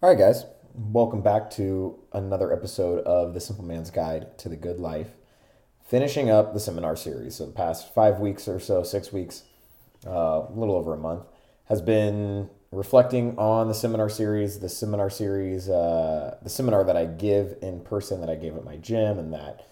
All right, guys, welcome back to another episode of The Simple Man's Guide to the Good Life. Finishing up the seminar series. So, the past five weeks or so, six weeks, uh, a little over a month, has been reflecting on the seminar series, the seminar series, uh, the seminar that I give in person that I gave at my gym, and that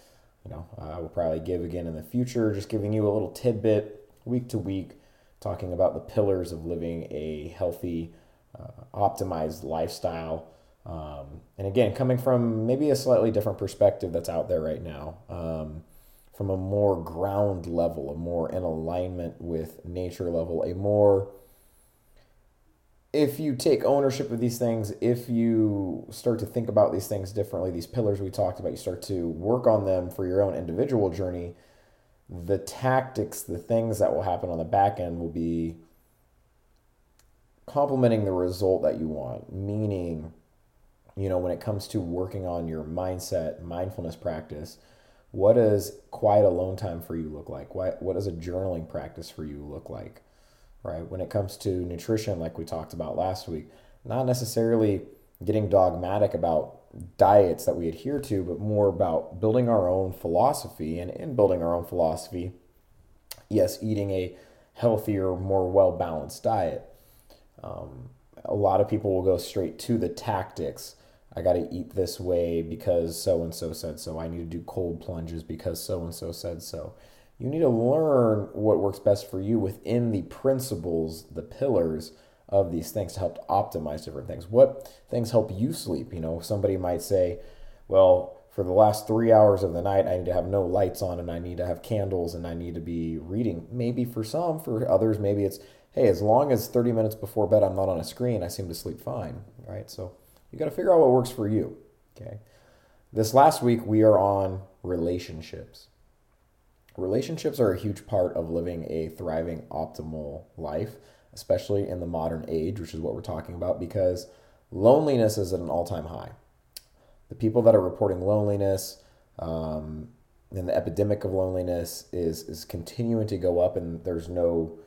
you know I will probably give again in the future. Just giving you a little tidbit week to week, talking about the pillars of living a healthy uh, optimized lifestyle. Um, and again, coming from maybe a slightly different perspective that's out there right now, um, from a more ground level, a more in alignment with nature level, a more if you take ownership of these things, if you start to think about these things differently, these pillars we talked about, you start to work on them for your own individual journey, the tactics, the things that will happen on the back end will be complementing the result that you want, meaning, you know, when it comes to working on your mindset, mindfulness practice, what does quiet alone time for you look like? What, what does a journaling practice for you look like? Right? When it comes to nutrition, like we talked about last week, not necessarily getting dogmatic about diets that we adhere to, but more about building our own philosophy. And in building our own philosophy, yes, eating a healthier, more well balanced diet um, a lot of people will go straight to the tactics. I got to eat this way because so and so said so. I need to do cold plunges because so and so said so. You need to learn what works best for you within the principles, the pillars of these things to help optimize different things. What things help you sleep? You know, somebody might say, well, for the last three hours of the night, I need to have no lights on and I need to have candles and I need to be reading. Maybe for some, for others, maybe it's hey, as long as 30 minutes before bed I'm not on a screen, I seem to sleep fine, right? So you got to figure out what works for you, okay? This last week we are on relationships. Relationships are a huge part of living a thriving, optimal life, especially in the modern age, which is what we're talking about, because loneliness is at an all time high. The people that are reporting loneliness, um, and the epidemic of loneliness is is continuing to go up, and there's no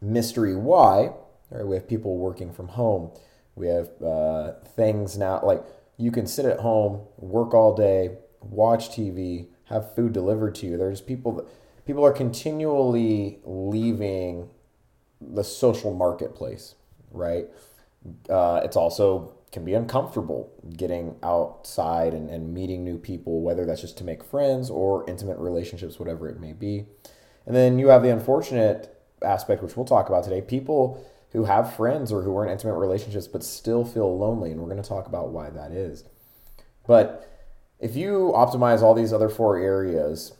mystery why. Right, we have people working from home. We have uh, things now like you can sit at home, work all day, watch TV, have food delivered to you. There's people that people are continually leaving the social marketplace, right? Uh, it's also can be uncomfortable getting outside and, and meeting new people, whether that's just to make friends or intimate relationships, whatever it may be. And then you have the unfortunate aspect, which we'll talk about today, people who have friends or who are in intimate relationships but still feel lonely. And we're going to talk about why that is. But if you optimize all these other four areas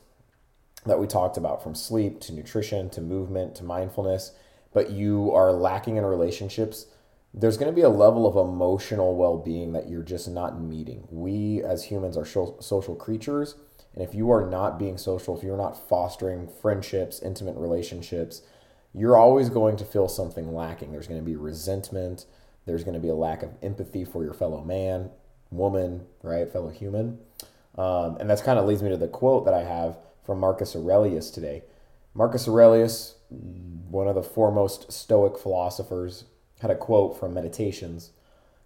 that we talked about, from sleep to nutrition to movement to mindfulness, but you are lacking in relationships, there's going to be a level of emotional well being that you're just not meeting. We as humans are social creatures. And if you are not being social, if you're not fostering friendships, intimate relationships, you're always going to feel something lacking. There's going to be resentment. There's going to be a lack of empathy for your fellow man, woman, right, fellow human. Um, and that's kind of leads me to the quote that I have from Marcus Aurelius today. Marcus Aurelius, one of the foremost Stoic philosophers, had a quote from Meditations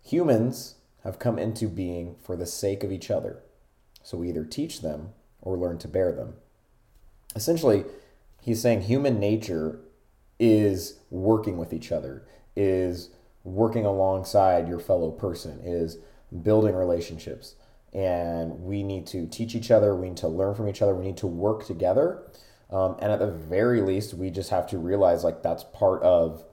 Humans have come into being for the sake of each other. So we either teach them or learn to bear them. Essentially, he's saying human nature is working with each other, is working alongside your fellow person, is building relationships. And we need to teach each other, we need to learn from each other, we need to work together. Um, and at the very least, we just have to realize like that's part of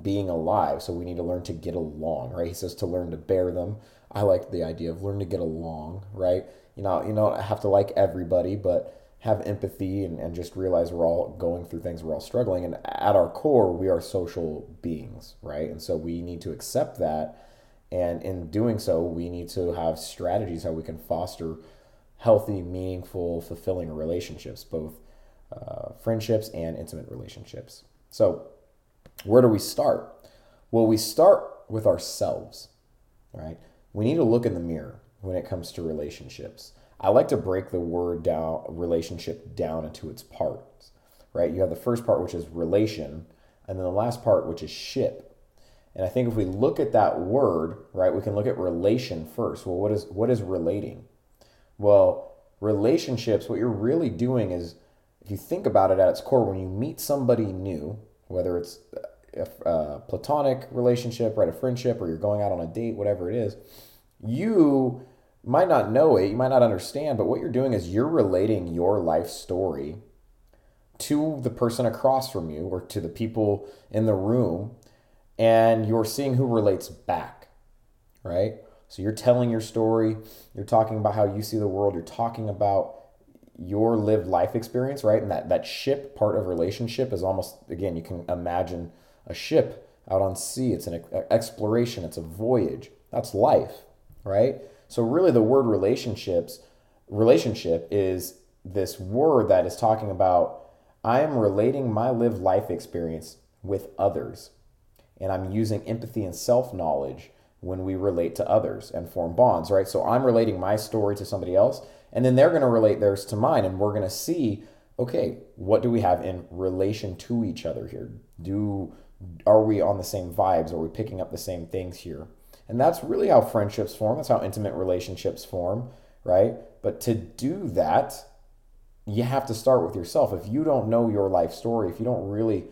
being alive. So we need to learn to get along, right? He says to learn to bear them. I like the idea of learn to get along, right? You know, you don't have to like everybody, but have empathy and, and just realize we're all going through things, we're all struggling. And at our core, we are social beings, right? And so we need to accept that. And in doing so, we need to have strategies how we can foster healthy, meaningful, fulfilling relationships, both uh, friendships and intimate relationships. So, where do we start? Well, we start with ourselves, right? We need to look in the mirror when it comes to relationships. I like to break the word down, relationship down into its parts, right? You have the first part, which is relation, and then the last part, which is ship. And I think if we look at that word, right, we can look at relation first. Well, what is what is relating? Well, relationships, what you're really doing is if you think about it at its core, when you meet somebody new, whether it's a, a platonic relationship, right, a friendship, or you're going out on a date, whatever it is, you might not know it, you might not understand, but what you're doing is you're relating your life story to the person across from you or to the people in the room, and you're seeing who relates back, right? So you're telling your story, you're talking about how you see the world, you're talking about your lived life experience, right? And that, that ship part of relationship is almost, again, you can imagine a ship out on sea. It's an exploration, it's a voyage. That's life, right? So really the word relationships, relationship is this word that is talking about I am relating my lived life experience with others. And I'm using empathy and self-knowledge when we relate to others and form bonds, right? So I'm relating my story to somebody else, and then they're going to relate theirs to mine, and we're going to see, okay, what do we have in relation to each other here? Do are we on the same vibes? Are we picking up the same things here? And that's really how friendships form. That's how intimate relationships form, right? But to do that, you have to start with yourself. If you don't know your life story, if you don't really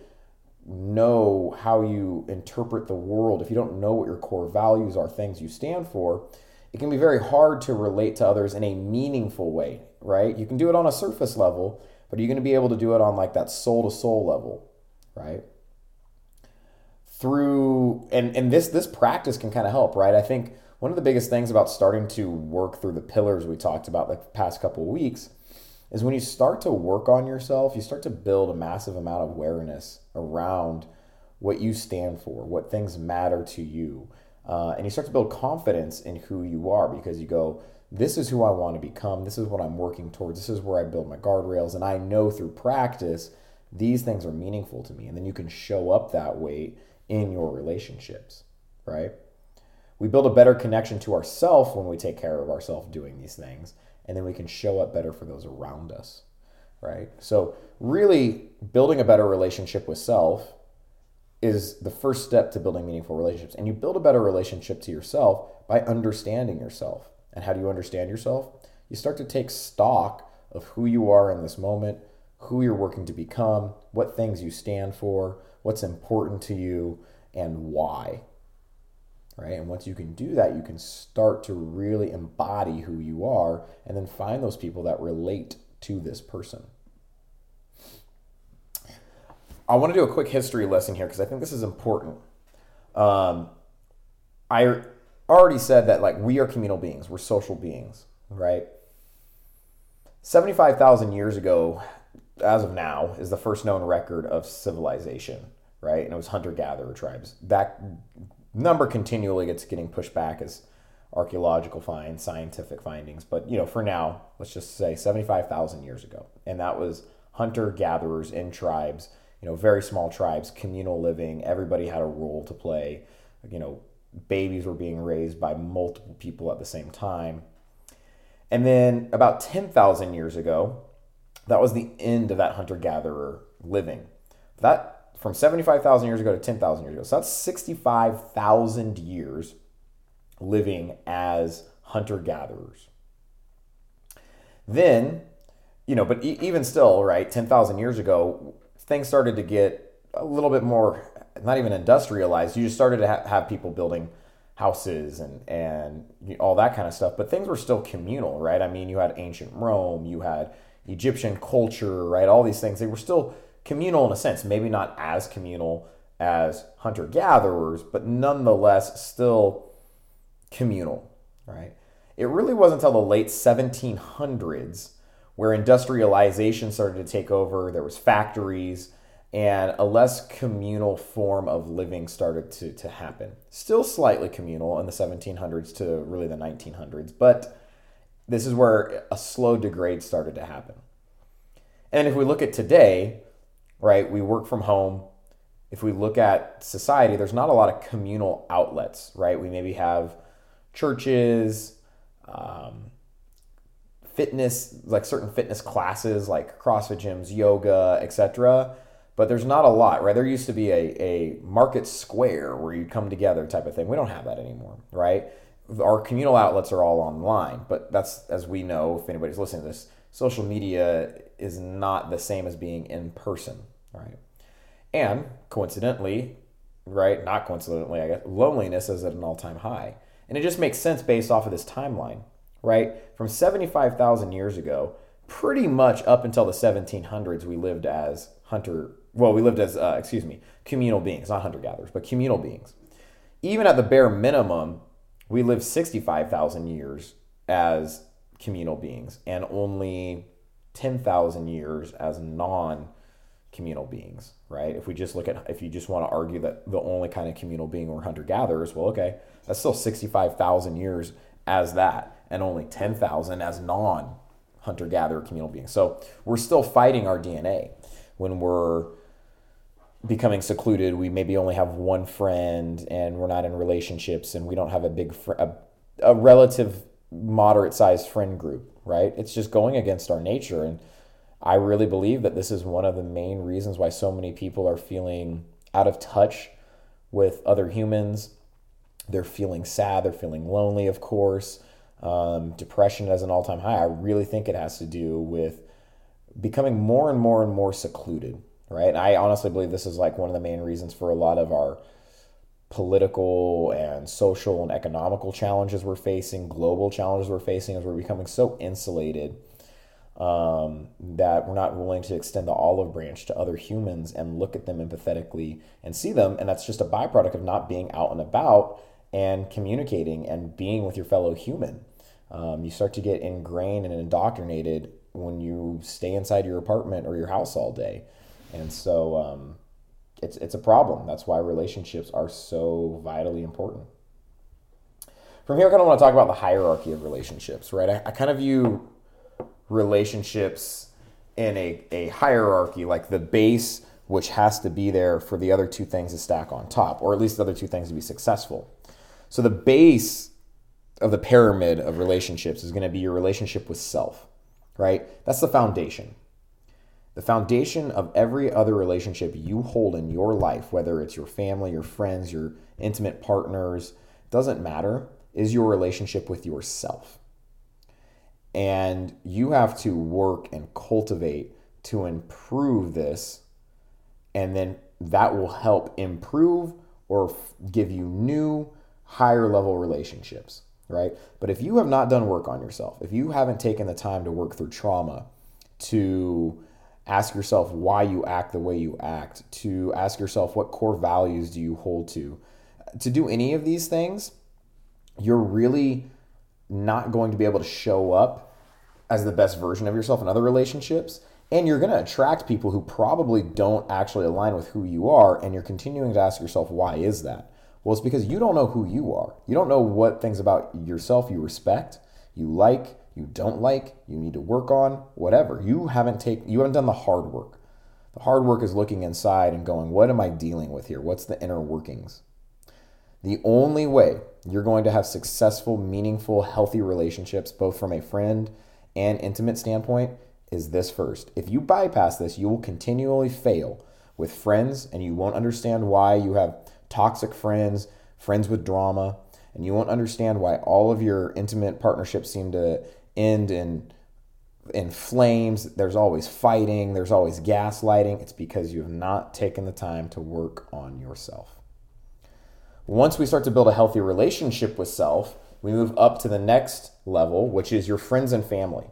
know how you interpret the world, if you don't know what your core values are, things you stand for, it can be very hard to relate to others in a meaningful way, right? You can do it on a surface level, but are you're going to be able to do it on like that soul to soul level, right? Through and and this this practice can kind of help, right? I think one of the biggest things about starting to work through the pillars we talked about the past couple of weeks is when you start to work on yourself, you start to build a massive amount of awareness around what you stand for, what things matter to you. Uh, and you start to build confidence in who you are because you go, this is who I want to become. This is what I'm working towards. This is where I build my guardrails. And I know through practice, these things are meaningful to me. And then you can show up that way in your relationships, right? We build a better connection to ourself when we take care of ourselves doing these things and then we can show up better for those around us, right? So, really building a better relationship with self is the first step to building meaningful relationships. And you build a better relationship to yourself by understanding yourself. And how do you understand yourself? You start to take stock of who you are in this moment, who you're working to become, what things you stand for, what's important to you, and why right? And once you can do that, you can start to really embody who you are and then find those people that relate to this person. I want to do a quick history lesson here because I think this is important. Um, I already said that like we are communal beings, we're social beings, right? 75,000 years ago, as of now, is the first known record of civilization, right? And it was hunter gatherer tribes. That number continually gets getting pushed back as archaeological finds, scientific findings. But you know, for now, let's just say 75,000 years ago, and that was hunter gatherers in tribes. You know, very small tribes, communal living. Everybody had a role to play. You know, babies were being raised by multiple people at the same time. And then about 10,000 years ago, that was the end of that hunter gatherer living. That from 75,000 years ago to 10,000 years ago. So that's 65,000 years living as hunter gatherers. Then, you know, but e- even still, right, 10,000 years ago, things started to get a little bit more, not even industrialized. You just started to ha- have people building houses and, and all that kind of stuff, but things were still communal, right? I mean, you had ancient Rome, you had Egyptian culture, right? All these things, they were still communal in a sense, maybe not as communal as hunter gatherers, but nonetheless still communal, right? It really wasn't until the late 1700s where industrialization started to take over, there was factories, and a less communal form of living started to, to happen. Still slightly communal in the 1700s to really the 1900s, but this is where a slow degrade started to happen. And if we look at today, right? We work from home. If we look at society, there's not a lot of communal outlets, right? We maybe have churches, um, fitness, like certain fitness classes, like CrossFit gyms, yoga, etc. but there's not a lot, right? There used to be a, a market square where you'd come together type of thing. We don't have that anymore, right? Our communal outlets are all online, but that's, as we know, if anybody's listening to this, social media is not the same as being in person, right? And coincidentally, right, not coincidentally, I guess, loneliness is at an all time high. And it just makes sense based off of this timeline, right? From 75,000 years ago, pretty much up until the 1700s, we lived as hunter well, we lived as, uh, excuse me, communal beings, not hunter gatherers, but communal beings. Even at the bare minimum, we lived 65,000 years as communal beings and only 10,000 years as non communal beings, right? If we just look at, if you just want to argue that the only kind of communal being were hunter gatherers, well, okay, that's still 65,000 years as that and only 10,000 as non hunter gatherer communal beings. So we're still fighting our DNA when we're becoming secluded. We maybe only have one friend and we're not in relationships and we don't have a big, fr- a, a relative moderate sized friend group, right? It's just going against our nature. And I really believe that this is one of the main reasons why so many people are feeling out of touch with other humans. They're feeling sad, they're feeling lonely, of course. Um, depression is an all time high. I really think it has to do with becoming more and more and more secluded right? And I honestly believe this is like one of the main reasons for a lot of our political and social and economical challenges we're facing, global challenges we're facing, as we're becoming so insulated um, that we're not willing to extend the olive branch to other humans and look at them empathetically and see them. And that's just a byproduct of not being out and about and communicating and being with your fellow human. Um, you start to get ingrained and indoctrinated when you stay inside your apartment or your house all day. And so um, it's, it's a problem. That's why relationships are so vitally important. From here, I kind of want to talk about the hierarchy of relationships, right? I, I kind of view relationships in a, a hierarchy, like the base, which has to be there for the other two things to stack on top, or at least the other two things to be successful. So the base of the pyramid of relationships is going to be your relationship with self, right? That's the foundation. The foundation of every other relationship you hold in your life, whether it's your family, your friends, your intimate partners, doesn't matter, is your relationship with yourself. And you have to work and cultivate to improve this. And then that will help improve or give you new, higher level relationships, right? But if you have not done work on yourself, if you haven't taken the time to work through trauma, to ask yourself why you act the way you act, to ask yourself what core values do you hold to. To do any of these things, you're really not going to be able to show up as the best version of yourself in other relationships. And you're going to attract people who probably don't actually align with who you are. And you're continuing to ask yourself, why is that? Well, it's because you don't know who you are. You don't know what things about yourself you respect, you like, you don't like, you need to work on, whatever. You haven't take you haven't done the hard work. The hard work is looking inside and going, what am I dealing with here? What's the inner workings? The only way you're going to have successful, meaningful, healthy relationships, both from a friend and intimate standpoint, is this first. If you bypass this, you will continually fail with friends and you won't understand why you have toxic friends, friends with drama, and you won't understand why all of your intimate partnerships seem to end in in flames. There's always fighting, there's always gaslighting. It's because you have not taken the time to work on yourself. Once we start to build a healthy relationship with self, we move up to the next level, which is your friends and family.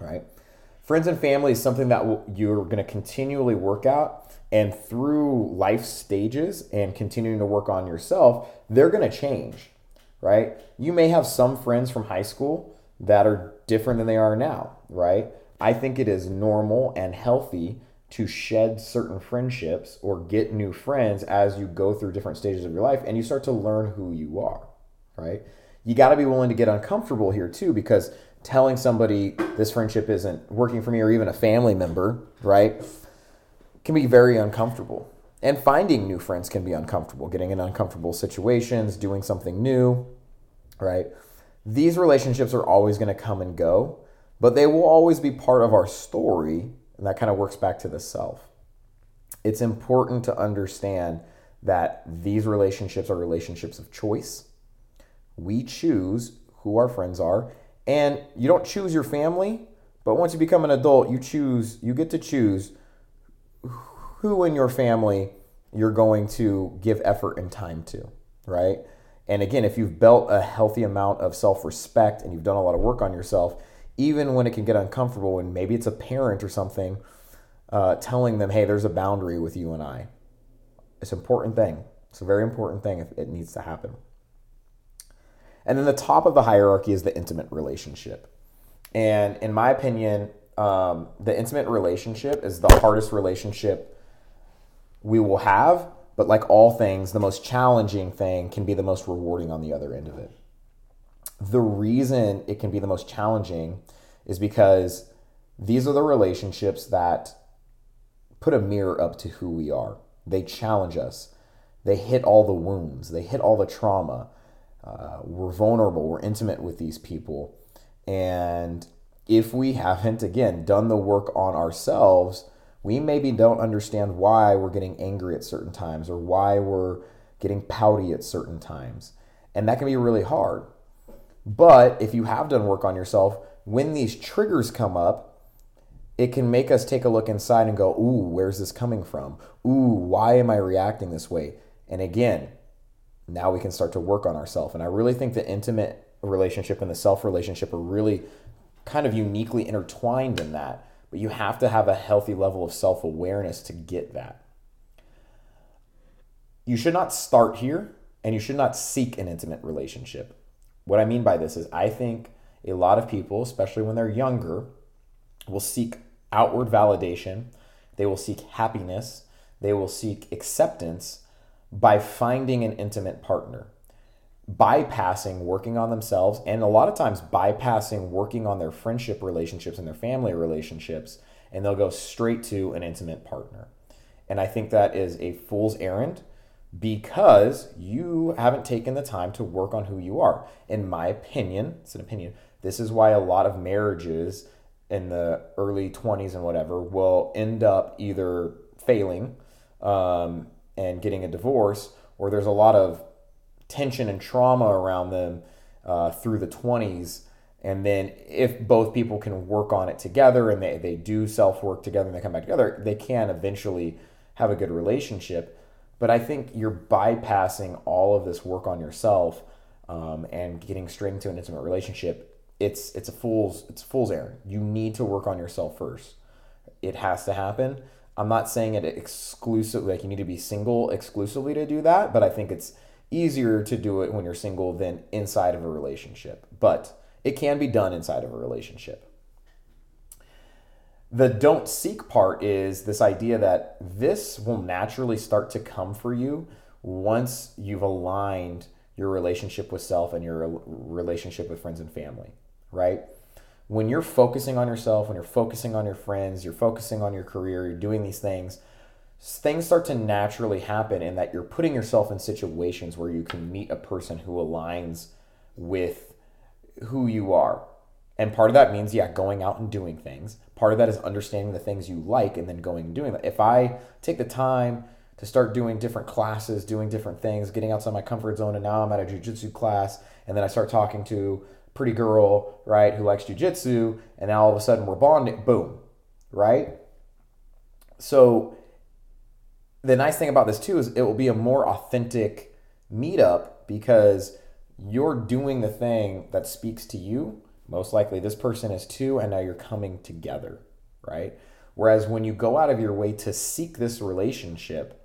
Right? Friends and family is something that you're going to continually work out. And through life stages and continuing to work on yourself, they're going to change, right? You may have some friends from high school that are different than they are now, right? I think it is normal and healthy to shed certain friendships or get new friends as you go through different stages of your life and you start to learn who you are, right? You got to be willing to get uncomfortable here too because telling somebody this friendship isn't working for me or even a family member, right, can be very uncomfortable. And finding new friends can be uncomfortable, getting in uncomfortable situations, doing something new, right? These relationships are always going to come and go, but they will always be part of our story. And that kind of works back to the self. it's important to understand that these relationships are relationships of choice. We choose who our friends are, and you don't choose your family, but once you become an adult, you choose, you get to choose who in your family you're going to give effort and time to, right? And again, if you've built a healthy amount of self respect and you've done a lot of work on yourself, even when it can get uncomfortable, and maybe it's a parent or something uh, telling them, hey, there's a boundary with you and I. It's an important thing. It's a very important thing if it needs to happen. And then the top of the hierarchy is the intimate relationship. And in my opinion, um, the intimate relationship is the hardest relationship we will have. But like all things, the most challenging thing can be the most rewarding on the other end of it. The reason it can be the most challenging is because these are the relationships that put a mirror up to who we are. They challenge us. They hit all the wounds. They hit all the trauma. Uh, we're vulnerable. We're intimate with these people. And if we haven't, again, done the work on ourselves, we maybe don't understand why we're getting angry at certain times or why we're getting pouty at certain times. And that can be really hard. But if you have done work on yourself, when these triggers come up, it can make us take a look inside and go, Ooh, where's this coming from? Ooh, why am I reacting this way? And again, now we can start to work on ourselves. And I really think the intimate relationship and the self relationship are really kind of uniquely intertwined in that. But you have to have a healthy level of self awareness to get that. You should not start here and you should not seek an intimate relationship. What I mean by this is, I think a lot of people, especially when they're younger, will seek outward validation, they will seek happiness, they will seek acceptance by finding an intimate partner bypassing working on themselves and a lot of times bypassing working on their friendship relationships and their family relationships and they'll go straight to an intimate partner. And I think that is a fool's errand because you haven't taken the time to work on who you are. In my opinion, it's an opinion, this is why a lot of marriages in the early 20s and whatever will end up either failing um, and getting a divorce, or there's a lot of tension and trauma around them uh, through the 20s. And then if both people can work on it together and they, they do self work together and they come back together, they can eventually have a good relationship. But I think you're bypassing all of this work on yourself um, and getting straight into an intimate relationship. It's it's a fool's it's a fool's errand. You need to work on yourself first. It has to happen. I'm not saying it exclusively like you need to be single exclusively to do that, but I think it's easier to do it when you're single than inside of a relationship, but it can be done inside of a relationship. The don't seek part is this idea that this will naturally start to come for you once you've aligned your relationship with self and your relationship with friends and family, right? When you're focusing on yourself, when you're focusing on your friends, you're focusing on your career, you're doing these things, things start to naturally happen in that you're putting yourself in situations where you can meet a person who aligns with who you are. And part of that means, yeah, going out and doing things. Part of that is understanding the things you like and then going and doing that. If I take the time to start doing different classes, doing different things, getting outside my comfort zone, and now I'm at a jujitsu class, and then I start talking to pretty girl, right, who likes jujitsu, and now all of a sudden we're bonding, boom, right? So the nice thing about this too is it will be a more authentic meetup because you're doing the thing that speaks to you. Most likely, this person is too, and now you're coming together, right? Whereas when you go out of your way to seek this relationship,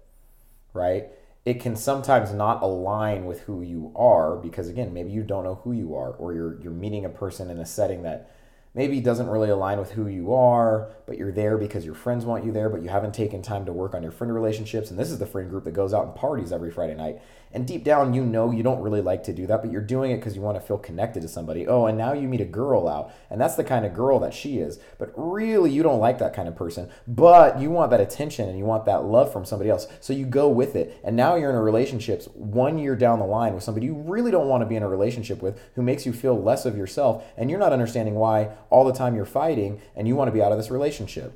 right, it can sometimes not align with who you are because again, maybe you don't know who you are, or you're you're meeting a person in a setting that maybe doesn't really align with who you are, but you're there because your friends want you there, but you haven't taken time to work on your friend relationships. And this is the friend group that goes out and parties every Friday night. And deep down, you know you don't really like to do that, but you're doing it because you want to feel connected to somebody. Oh, and now you meet a girl out, and that's the kind of girl that she is. But really, you don't like that kind of person, but you want that attention and you want that love from somebody else. So you go with it. And now you're in a relationship one year down the line with somebody you really don't want to be in a relationship with who makes you feel less of yourself, and you're not understanding why all the time you're fighting and you want to be out of this relationship.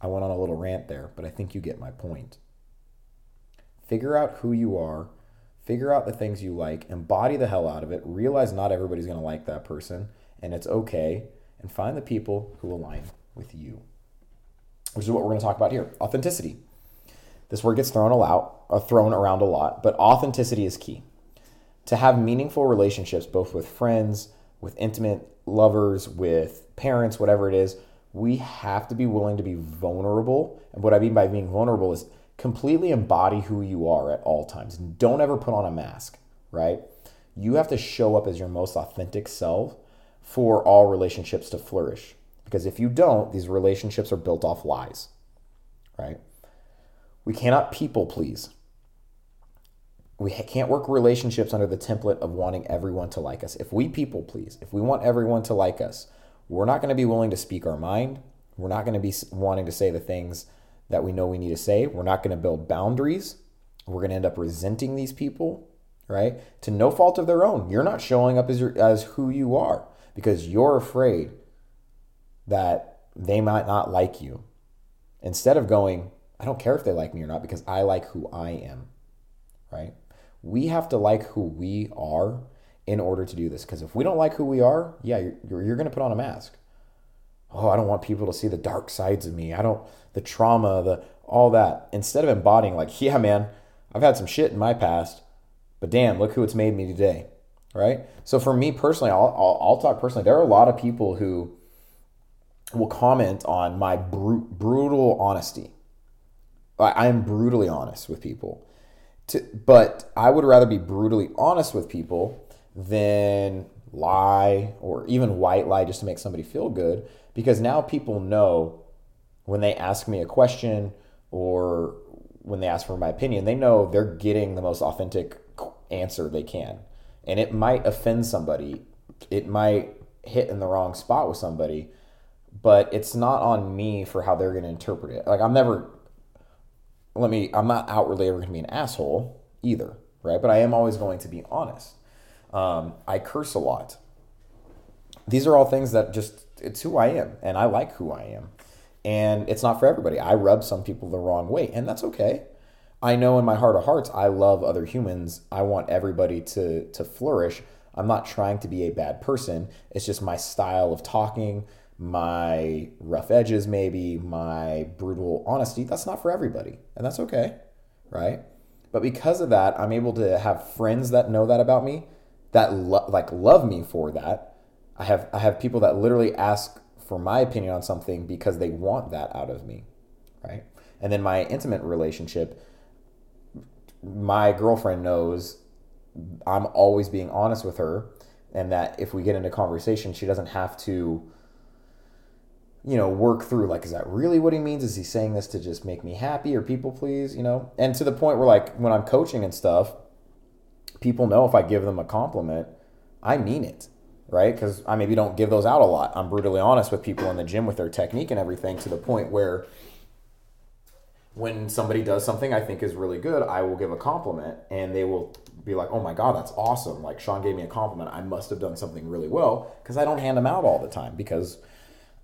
I went on a little rant there, but I think you get my point. Figure out who you are, figure out the things you like, embody the hell out of it, realize not everybody's going to like that person, and it's okay, and find the people who align with you. Which is what we're going to talk about here authenticity. This word gets thrown, out, uh, thrown around a lot, but authenticity is key. To have meaningful relationships, both with friends, with intimate lovers, with parents, whatever it is, we have to be willing to be vulnerable. And what I mean by being vulnerable is completely embody who you are at all times. Don't ever put on a mask, right? You have to show up as your most authentic self for all relationships to flourish. Because if you don't, these relationships are built off lies, right? We cannot people please. We can't work relationships under the template of wanting everyone to like us. If we people please, if we want everyone to like us, we're not going to be willing to speak our mind. We're not going to be wanting to say the things that we know we need to say. We're not going to build boundaries. We're going to end up resenting these people, right? To no fault of their own. You're not showing up as, your, as who you are because you're afraid that they might not like you. Instead of going, I don't care if they like me or not because I like who I am, right? We have to like who we are in order to do this. Because if we don't like who we are, yeah, you're, you're, you're going to put on a mask. Oh, I don't want people to see the dark sides of me. I don't, the trauma, the all that. Instead of embodying, like, yeah, man, I've had some shit in my past, but damn, look who it's made me today. Right? So for me personally, I'll, I'll, I'll talk personally. There are a lot of people who will comment on my br- brutal honesty. I am brutally honest with people. To, but I would rather be brutally honest with people than lie or even white lie just to make somebody feel good because now people know when they ask me a question or when they ask for my opinion, they know they're getting the most authentic answer they can. And it might offend somebody, it might hit in the wrong spot with somebody, but it's not on me for how they're going to interpret it. Like, I'm never, let me, I'm not outwardly ever going to be an asshole either, right? But I am always going to be honest. Um, I curse a lot. These are all things that just, it's who I am, and I like who I am. And it's not for everybody. I rub some people the wrong way, and that's okay. I know in my heart of hearts, I love other humans. I want everybody to, to flourish. I'm not trying to be a bad person. It's just my style of talking, my rough edges, maybe, my brutal honesty. That's not for everybody, and that's okay, right? But because of that, I'm able to have friends that know that about me that lo- like love me for that. I have I have people that literally ask for my opinion on something because they want that out of me, right? And then my intimate relationship, my girlfriend knows I'm always being honest with her, and that if we get into conversation, she doesn't have to, you know, work through like, is that really what he means? Is he saying this to just make me happy or people please? You know, and to the point where like when I'm coaching and stuff, people know if I give them a compliment, I mean it, right? Because I maybe don't give those out a lot. I'm brutally honest with people in the gym with their technique and everything to the point where when somebody does something I think is really good, I will give a compliment and they will be like, oh my God, that's awesome. Like Sean gave me a compliment. I must have done something really well because I don't hand them out all the time because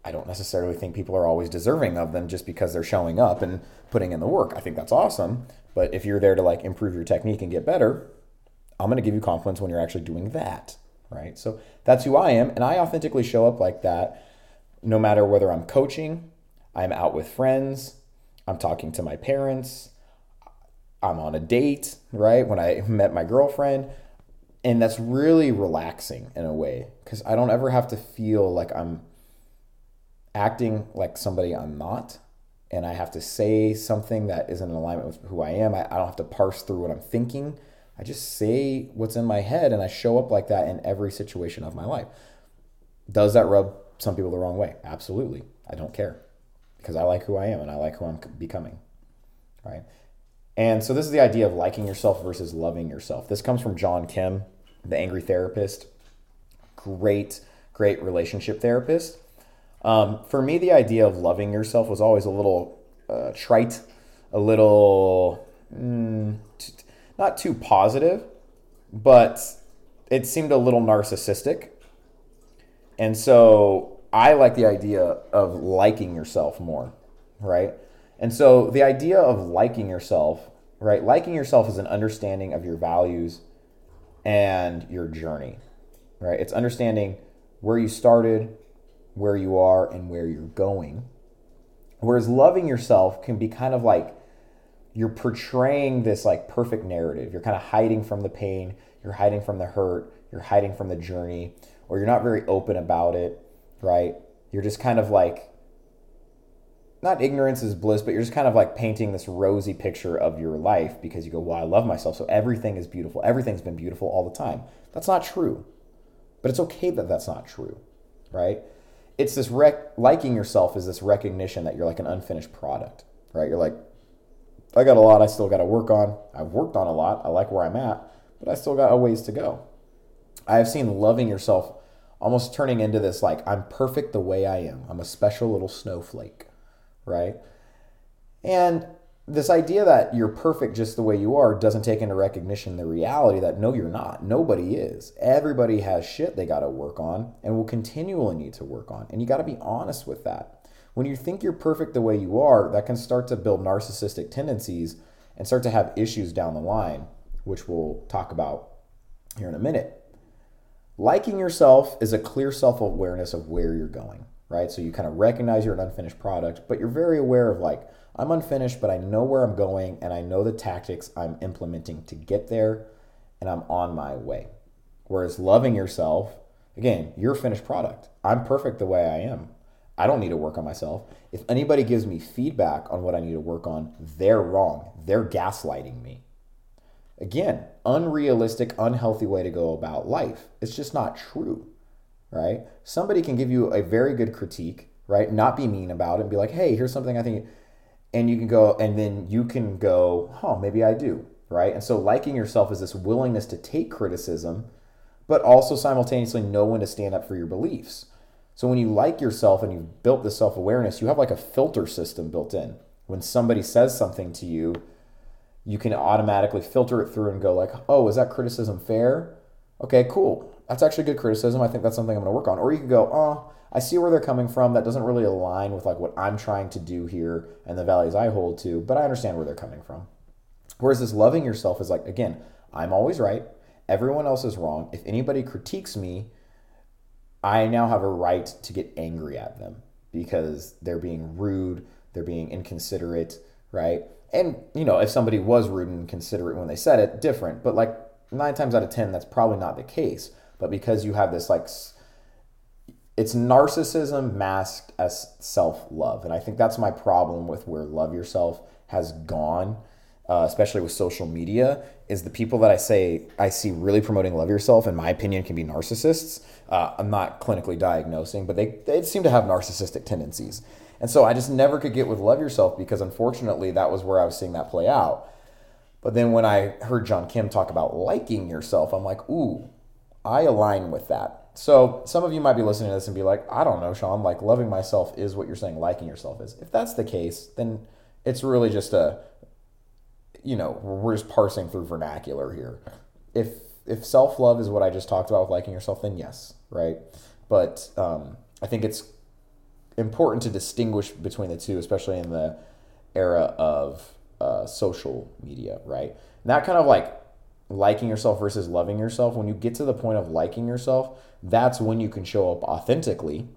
I don't necessarily think people are always deserving of them just because they're showing up and putting in the work. I think that's awesome. But if you're there to like improve your technique and get better, I'm going to give you confidence when you're actually doing that, right? So that's who I am. And I authentically show up like that no matter whether I'm coaching, I'm out with friends, I'm talking to my parents, I'm on a date, right? When I met my girlfriend. And that's really relaxing in a way because I don't ever have to feel like I'm acting like somebody I'm not. And I have to say something that isn't in alignment with who I am. I, I don't have to parse through what I'm thinking I just say what's in my head and I show up like that in every situation of my life. Does that rub some people the wrong way? Absolutely. I don't care because I like who I am and I like who I'm becoming. Right? And so this is the idea of liking yourself versus loving yourself. This comes from John Kim, the angry therapist. Great, great relationship therapist. Um, for me, the idea of loving yourself was always a little uh, trite, a little mm, t- not too positive, but it seemed a little narcissistic. And so I like the idea of liking yourself more right? And so the idea of liking yourself, right? Liking yourself is an understanding of your values and your journey, right? It's understanding where you started, where you are, and where you're going. Whereas loving yourself can be kind of like you're portraying this like perfect narrative. You're kind of hiding from the pain, you're hiding from the hurt, you're hiding from the journey, or you're not very open about it, right? You're just kind of like not ignorance is bliss, but you're just kind of like painting this rosy picture of your life because you go, well, I love myself. So everything is beautiful. Everything's been beautiful all the time. That's not true. But it's okay that that's not true, right? It's this rec- liking yourself is this recognition that you're like an unfinished product, right? You're like, I got a lot I still got to work on. I've worked on a lot. I like where I'm at, but I still got a ways to go. I have seen loving yourself almost turning into this like, I'm perfect the way I am. I'm a special little snowflake right? And this idea that you're perfect just the way you are doesn't take into recognition the reality that no, you're not. Nobody is. Everybody has shit they got to work on and will continually need to work on. And you got to be honest with that. When you think you're perfect the way you are, that can start to build narcissistic tendencies and start to have issues down the line, which we'll talk about here in a minute. Liking yourself is a clear self awareness of where you're going right? So you kind of recognize you're an unfinished product, but you're very aware of like, I'm unfinished, but I know where I'm going and I know the tactics I'm implementing to get there and I'm on my way. Whereas loving yourself, again, you're a finished product. I'm perfect the way I am. I don't need to work on myself. If anybody gives me feedback on what I need to work on, they're wrong. They're gaslighting me. Again, unrealistic, unhealthy way to go about life. It's just not true right? Somebody can give you a very good critique, right? Not be mean about it and be like, hey, here's something I think, and you can go, and then you can go, oh, maybe I do, right? And so liking yourself is this willingness to take criticism, but also simultaneously know when to stand up for your beliefs. So when you like yourself and you've built this self awareness, you have like a filter system built in. When somebody says something to you, you can automatically filter it through and go like, oh, is that criticism fair? Okay, cool that's actually good criticism. I think that's something I'm going to work on. Or you could go, oh, I see where they're coming from. That doesn't really align with like what I'm trying to do here and the values I hold to, but I understand where they're coming from. Whereas this loving yourself is like, again, I'm always right. Everyone else is wrong. If anybody critiques me, I now have a right to get angry at them because they're being rude, they're being inconsiderate, right? And, you know, if somebody was rude and considerate when they said it, different. But like nine times out of 10, that's probably not the case but because you have this like it's narcissism masked as self-love. And i think that's my problem with where love yourself has gone uh, especially with social media is the people that i say i see really promoting love yourself in my opinion can be narcissists. Uh, i'm not clinically diagnosing but they, they seem to have narcissistic tendencies. And so i just never could get with love yourself because unfortunately that was where i was seeing that play out. But then when i heard john kim talk about liking yourself i'm like ooh I align with that. So some of you might be listening to this and be like, I don't know, Sean, like loving myself is what you're saying liking yourself is. If that's the case, then it's really just a, you know, we're just parsing through vernacular here. If if self love is what I just talked about with liking yourself, then yes, right. But um, I think it's important to distinguish between the two, especially in the era of uh, social media, right? And that kind of like liking yourself versus loving yourself, when you get to the point of liking yourself, that's when you can show up authentically,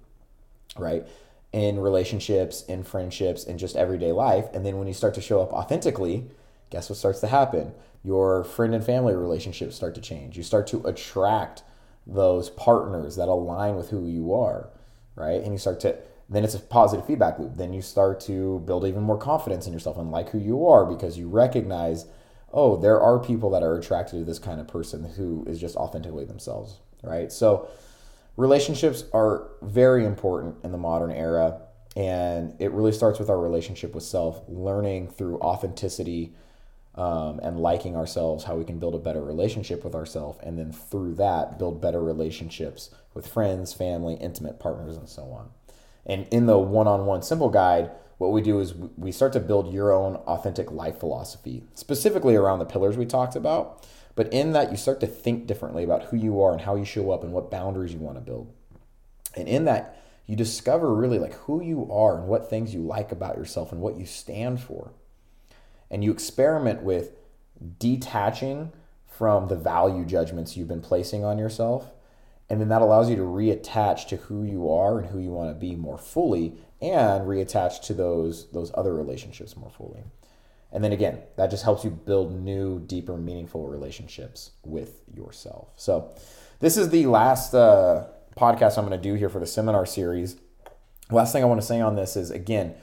right? In relationships, in friendships, in just everyday life. And then when you start to show up authentically, guess what starts to happen? Your friend and family relationships start to change. You start to attract those partners that align with who you are, right? And you start to then it's a positive feedback loop. Then you start to build even more confidence in yourself and like who you are because you recognize oh, there are people that are attracted to this kind of person who is just authentically themselves, right? So relationships are very important in the modern era. And it really starts with our relationship with self, learning through authenticity um, and liking ourselves, how we can build a better relationship with ourselves. And then through that, build better relationships with friends, family, intimate partners, and so on. And in the one on one simple guide, what we do is we start to build your own authentic life philosophy, specifically around the pillars we talked about. But in that, you start to think differently about who you are and how you show up and what boundaries you want to build. And in that, you discover really like who you are and what things you like about yourself and what you stand for. And you experiment with detaching from the value judgments you've been placing on yourself. And then that allows you to reattach to who you are and who you want to be more fully and reattach to those those other relationships more fully. And then again, that just helps you build new, deeper, meaningful relationships with yourself. So, this is the last uh, podcast I'm going to do here for the seminar series. Last thing I want to say on this is again,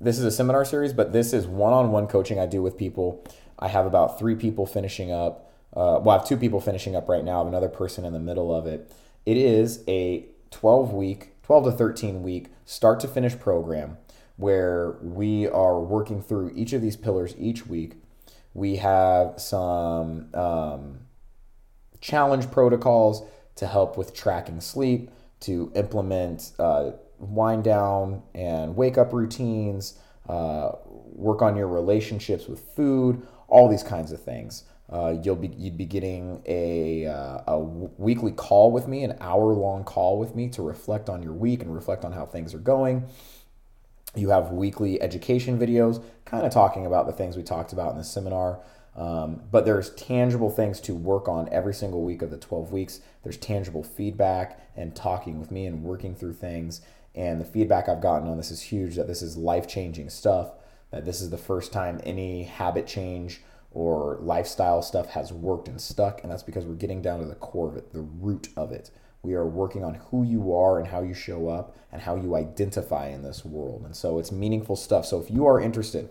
this is a seminar series, but this is one on one coaching I do with people. I have about three people finishing up. Uh, well, I have two people finishing up right now. I have another person in the middle of it. It is a 12 week, 12 to 13 week start to finish program where we are working through each of these pillars each week. We have some um, challenge protocols to help with tracking sleep, to implement uh, wind down and wake up routines, uh, work on your relationships with food, all these kinds of things. Uh, you'll be you'd be getting a, uh, a weekly call with me, an hour long call with me to reflect on your week and reflect on how things are going. You have weekly education videos, kind of talking about the things we talked about in the seminar. Um, but there's tangible things to work on every single week of the 12 weeks. There's tangible feedback and talking with me and working through things. And the feedback I've gotten on this is huge that this is life changing stuff, that this is the first time any habit change or lifestyle stuff has worked and stuck. And that's because we're getting down to the core of it, the root of it. We are working on who you are and how you show up and how you identify in this world. And so it's meaningful stuff. So if you are interested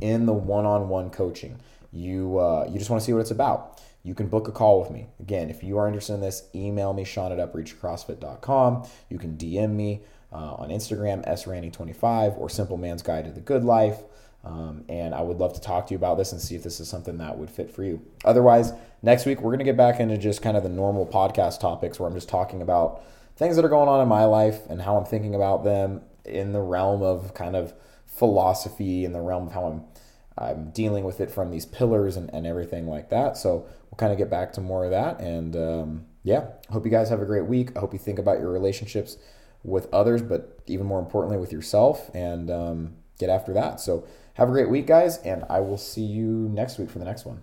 in the one on one coaching, you uh, you just want to see what it's about, you can book a call with me. Again, if you are interested in this, email me, Sean at upreachcrossfit.com. You can DM me uh, on Instagram, sranny25, or Simple Man's Guide to the Good Life. Um, and I would love to talk to you about this and see if this is something that would fit for you. Otherwise, next week we're going to get back into just kind of the normal podcast topics where I'm just talking about things that are going on in my life and how I'm thinking about them in the realm of kind of philosophy, in the realm of how I'm I'm dealing with it from these pillars and, and everything like that. So we'll kind of get back to more of that. And um, yeah, hope you guys have a great week. I hope you think about your relationships with others, but even more importantly with yourself and um, get after that. So have a great week, guys, and I will see you next week for the next one.